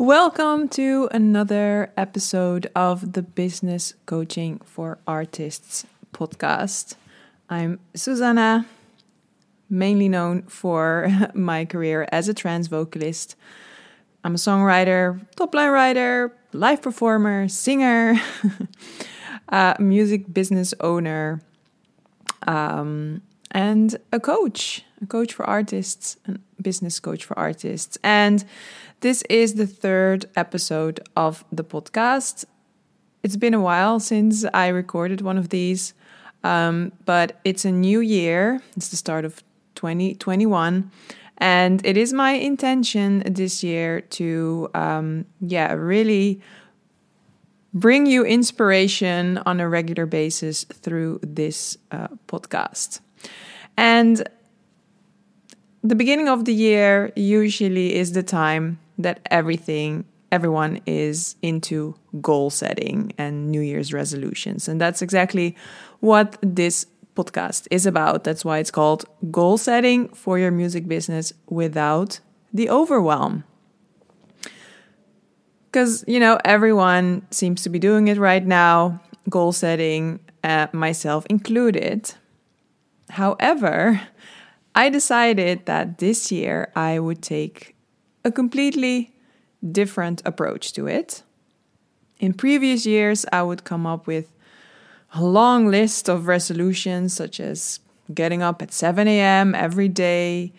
Welcome to another episode of the Business Coaching for Artists podcast. I'm Susanna, mainly known for my career as a trance vocalist. I'm a songwriter, top line writer, live performer, singer, uh, music business owner, um, and a coach, a coach for artists, a business coach for artists. And this is the third episode of the podcast. It's been a while since I recorded one of these, um, but it's a new year. It's the start of 2021. And it is my intention this year to, um, yeah, really bring you inspiration on a regular basis through this uh, podcast. And the beginning of the year usually is the time that everything everyone is into goal setting and new year's resolutions. And that's exactly what this podcast is about. That's why it's called goal setting for your music business without the overwhelm. Because you know everyone seems to be doing it right now goal setting uh, myself included. However i decided that this year i would take a completely different approach to it. In previous years, I would come up with a long list of resolutions, such as getting up at 7 a.m. every day,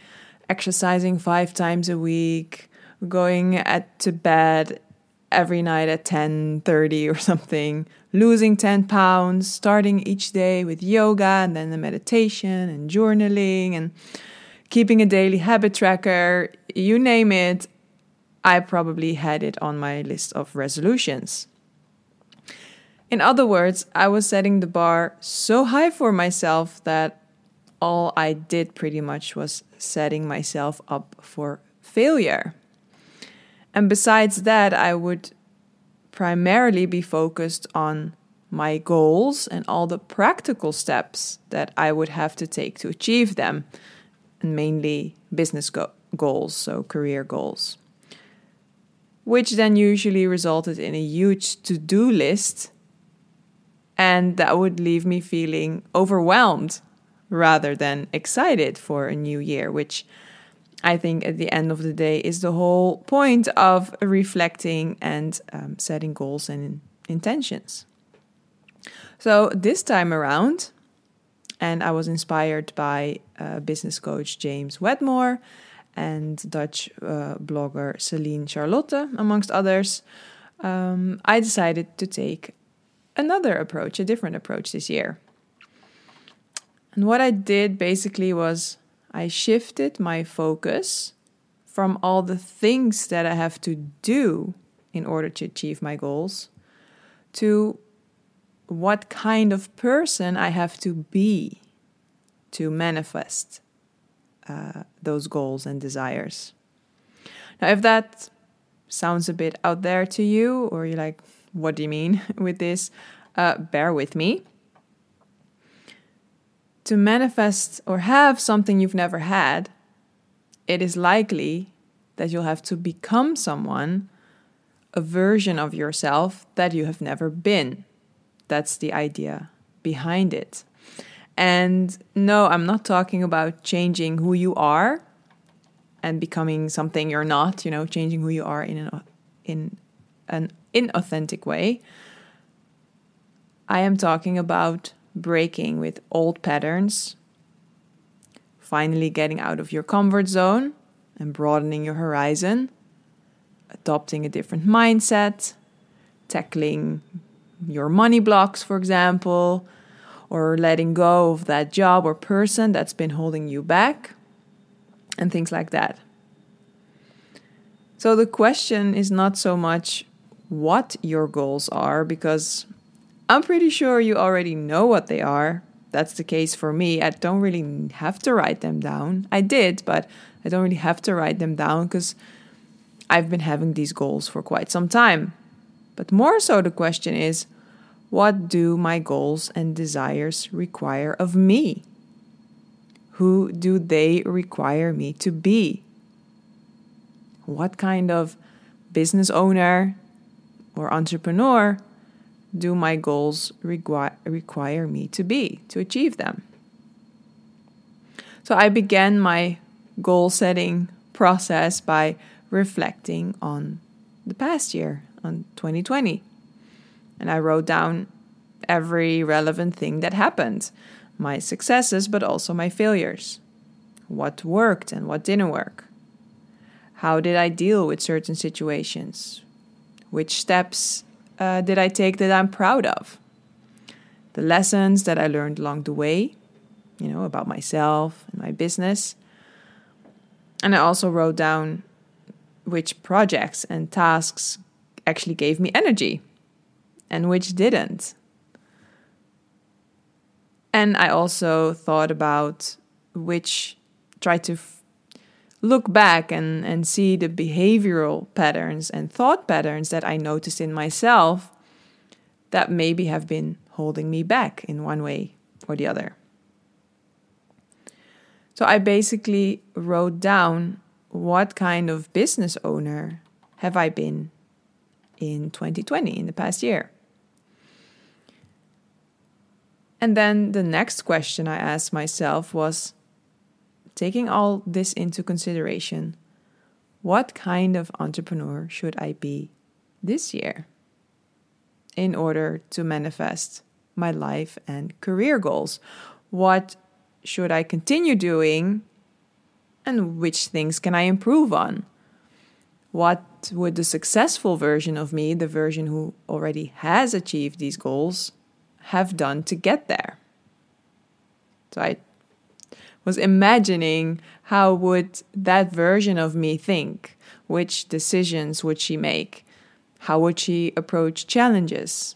exercising five times a week, going at to bed every night at 10:30 or something, losing 10 pounds, starting each day with yoga and then the meditation and journaling and keeping a daily habit tracker, you name it, I probably had it on my list of resolutions. In other words, I was setting the bar so high for myself that all I did pretty much was setting myself up for failure. And besides that, I would primarily be focused on my goals and all the practical steps that I would have to take to achieve them, and mainly business go- goals, so career goals which then usually resulted in a huge to do list. And that would leave me feeling overwhelmed rather than excited for a new year, which I think at the end of the day is the whole point of reflecting and um, setting goals and intentions. So this time around, and I was inspired by uh, business coach James Wedmore and Dutch uh, blogger Celine Charlotte, amongst others, um, I decided to take another approach, a different approach this year. And what I did basically was I shifted my focus from all the things that I have to do in order to achieve my goals to what kind of person I have to be to manifest uh, those goals and desires. Now, if that sounds a bit out there to you, or you're like, what do you mean with this? Uh, bear with me. To manifest or have something you've never had, it is likely that you'll have to become someone, a version of yourself that you have never been. That's the idea behind it. And no, I'm not talking about changing who you are and becoming something you're not, you know, changing who you are in an in an inauthentic way. I am talking about breaking with old patterns, finally getting out of your comfort zone and broadening your horizon, adopting a different mindset, tackling your money blocks, for example, or letting go of that job or person that's been holding you back, and things like that. So the question is not so much what your goals are, because I'm pretty sure you already know what they are. That's the case for me. I don't really have to write them down. I did, but I don't really have to write them down because I've been having these goals for quite some time. But more so, the question is what do my goals and desires require of me? Who do they require me to be? What kind of business owner or entrepreneur do my goals requi- require me to be to achieve them? So I began my goal setting process by reflecting on the past year, on 2020. And I wrote down every relevant thing that happened my successes, but also my failures. What worked and what didn't work. How did I deal with certain situations? Which steps uh, did I take that I'm proud of? The lessons that I learned along the way, you know, about myself and my business. And I also wrote down which projects and tasks actually gave me energy and which didn't. And I also thought about which tried to f- look back and, and see the behavioral patterns and thought patterns that I noticed in myself that maybe have been holding me back in one way or the other. So I basically wrote down what kind of business owner have I been in 2020, in the past year? And then the next question I asked myself was taking all this into consideration, what kind of entrepreneur should I be this year in order to manifest my life and career goals? What should I continue doing and which things can I improve on? What would the successful version of me, the version who already has achieved these goals, have done to get there? So I was imagining how would that version of me think? Which decisions would she make? How would she approach challenges?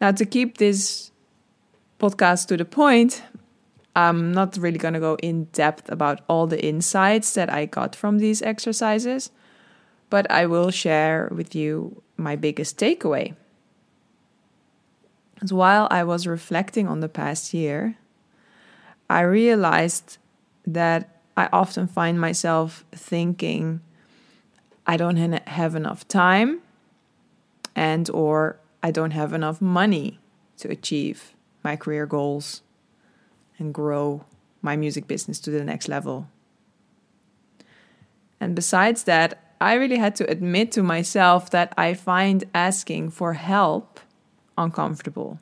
Now, to keep this podcast to the point, I'm not really going to go in depth about all the insights that I got from these exercises, but I will share with you my biggest takeaway. As while I was reflecting on the past year, I realized that I often find myself thinking I don't have enough time and or I don't have enough money to achieve my career goals and grow my music business to the next level. And besides that, I really had to admit to myself that I find asking for help uncomfortable.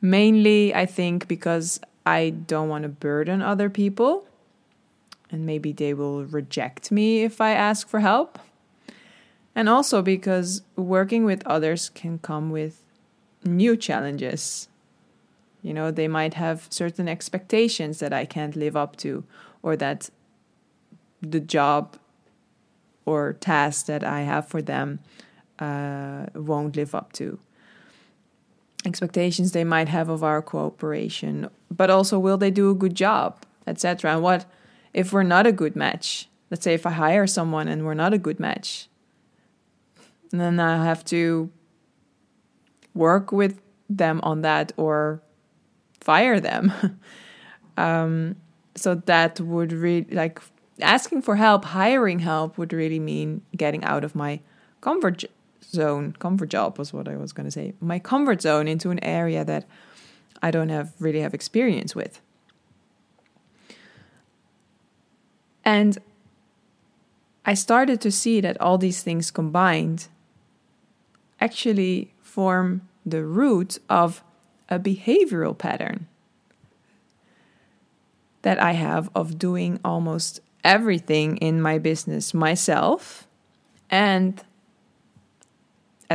Mainly, I think, because I don't want to burden other people, and maybe they will reject me if I ask for help. And also because working with others can come with new challenges you know, they might have certain expectations that I can't live up to, or that the job or task that I have for them uh, won't live up to. Expectations they might have of our cooperation, but also will they do a good job, etc. And what if we're not a good match? Let's say if I hire someone and we're not a good match, then I have to work with them on that or fire them. um, so that would really like asking for help, hiring help would really mean getting out of my comfort zone. Comfort job was what I was going to say. My comfort zone into an area that I don't have really have experience with. And I started to see that all these things combined actually form the root of a behavioral pattern that I have of doing almost everything in my business myself and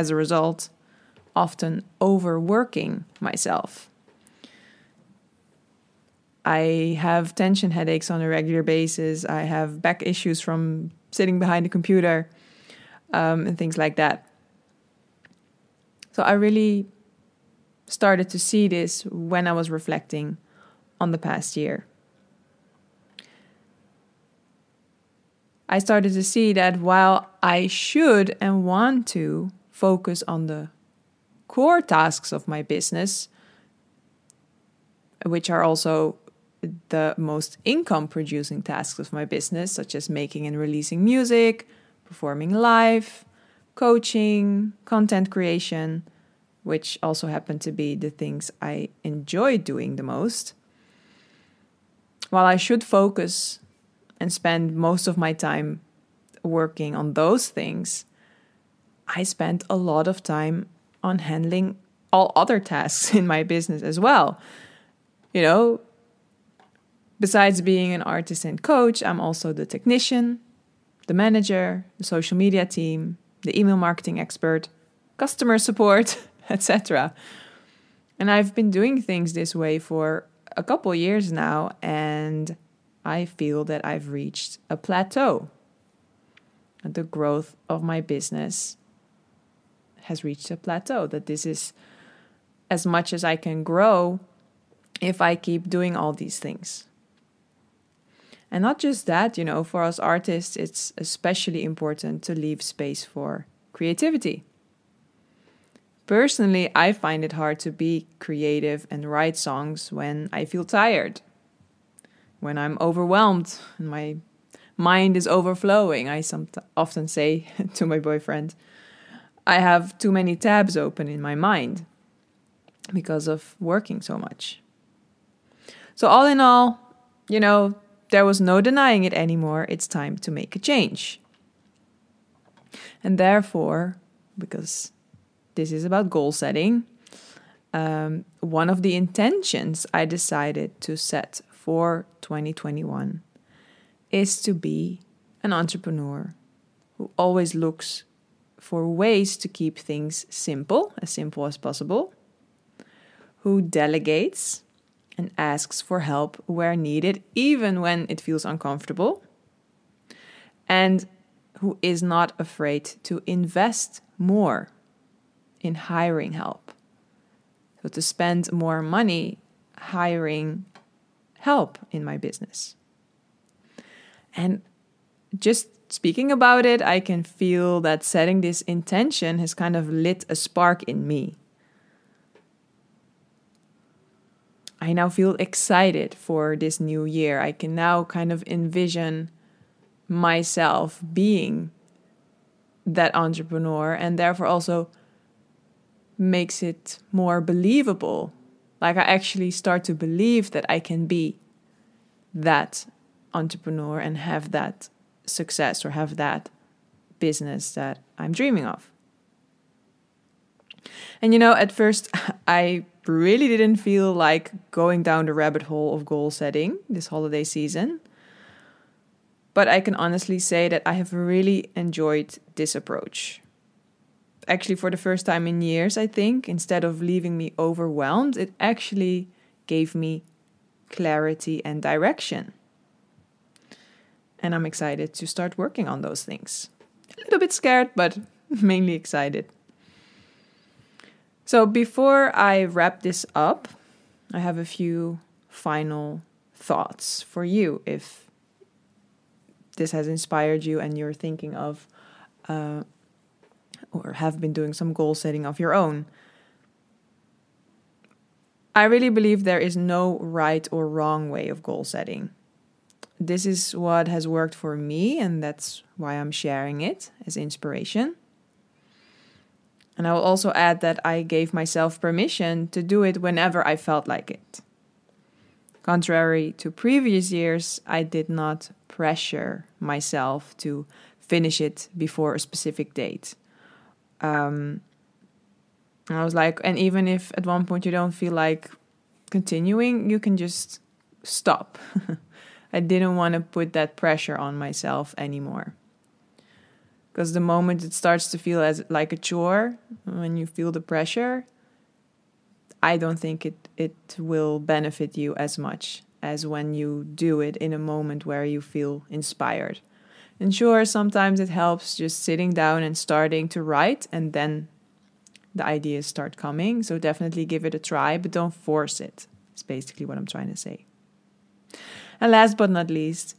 as a result, often overworking myself. I have tension headaches on a regular basis. I have back issues from sitting behind a computer um, and things like that. So I really started to see this when I was reflecting on the past year. I started to see that while I should and want to focus on the core tasks of my business, which are also the most income producing tasks of my business, such as making and releasing music, performing live, coaching, content creation, which also happen to be the things I enjoy doing the most. While I should focus and spend most of my time working on those things, I spent a lot of time on handling all other tasks in my business as well. You know, besides being an artist and coach, I'm also the technician, the manager, the social media team, the email marketing expert, customer support, etc. And I've been doing things this way for a couple years now, and I feel that I've reached a plateau. The growth of my business has reached a plateau, that this is as much as I can grow if I keep doing all these things. And not just that, you know, for us artists, it's especially important to leave space for creativity. Personally, I find it hard to be creative and write songs when I feel tired, when I'm overwhelmed and my mind is overflowing. I often say to my boyfriend, I have too many tabs open in my mind because of working so much. So, all in all, you know, there was no denying it anymore. It's time to make a change. And therefore, because this is about goal setting, um, one of the intentions I decided to set for 2021 is to be an entrepreneur who always looks for ways to keep things simple, as simple as possible, who delegates and asks for help where needed, even when it feels uncomfortable, and who is not afraid to invest more in hiring help. So, to spend more money hiring help in my business. And just speaking about it, I can feel that setting this intention has kind of lit a spark in me. I now feel excited for this new year. I can now kind of envision myself being that entrepreneur and therefore also makes it more believable. Like I actually start to believe that I can be that entrepreneur and have that success or have that business that I'm dreaming of. And you know, at first I really didn't feel like going down the rabbit hole of goal setting this holiday season. But I can honestly say that I have really enjoyed this approach. Actually, for the first time in years, I think, instead of leaving me overwhelmed, it actually gave me clarity and direction. And I'm excited to start working on those things. A little bit scared, but mainly excited. So before I wrap this up, I have a few final thoughts for you if this has inspired you and you're thinking of uh, or have been doing some goal setting of your own. I really believe there is no right or wrong way of goal setting. This is what has worked for me, and that's why I'm sharing it as inspiration. And I will also add that I gave myself permission to do it whenever I felt like it. Contrary to previous years, I did not pressure myself to finish it before a specific date. Um, I was like, and even if at one point you don't feel like continuing, you can just stop. I didn't want to put that pressure on myself anymore. Because the moment it starts to feel as like a chore when you feel the pressure i don't think it it will benefit you as much as when you do it in a moment where you feel inspired. And sure sometimes it helps just sitting down and starting to write and then the ideas start coming. So definitely give it a try but don't force it it's basically what i'm trying to say and last but not least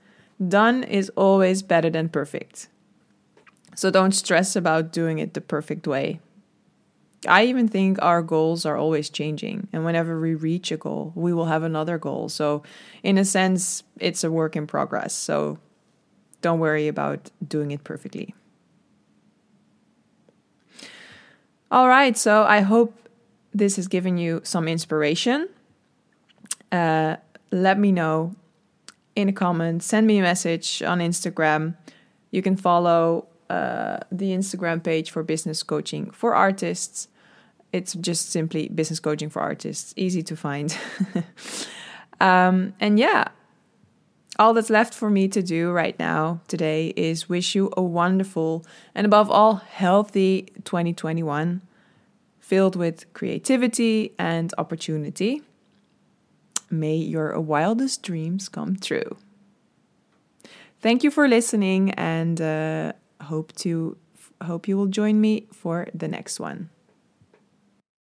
done is always better than perfect so don't stress about doing it the perfect way. I even think our goals are always changing. And whenever we reach a goal, we will have another goal. So, in a sense, it's a work in progress. So, don't worry about doing it perfectly. All right. So, I hope this has given you some inspiration. Uh, let me know in a comment, send me a message on Instagram. You can follow uh, the Instagram page for business coaching for artists. It's just simply business coaching for artists, easy to find. um, and yeah, all that's left for me to do right now today is wish you a wonderful and above all healthy 2021 filled with creativity and opportunity. May your wildest dreams come true. Thank you for listening and uh, hope to hope you will join me for the next one.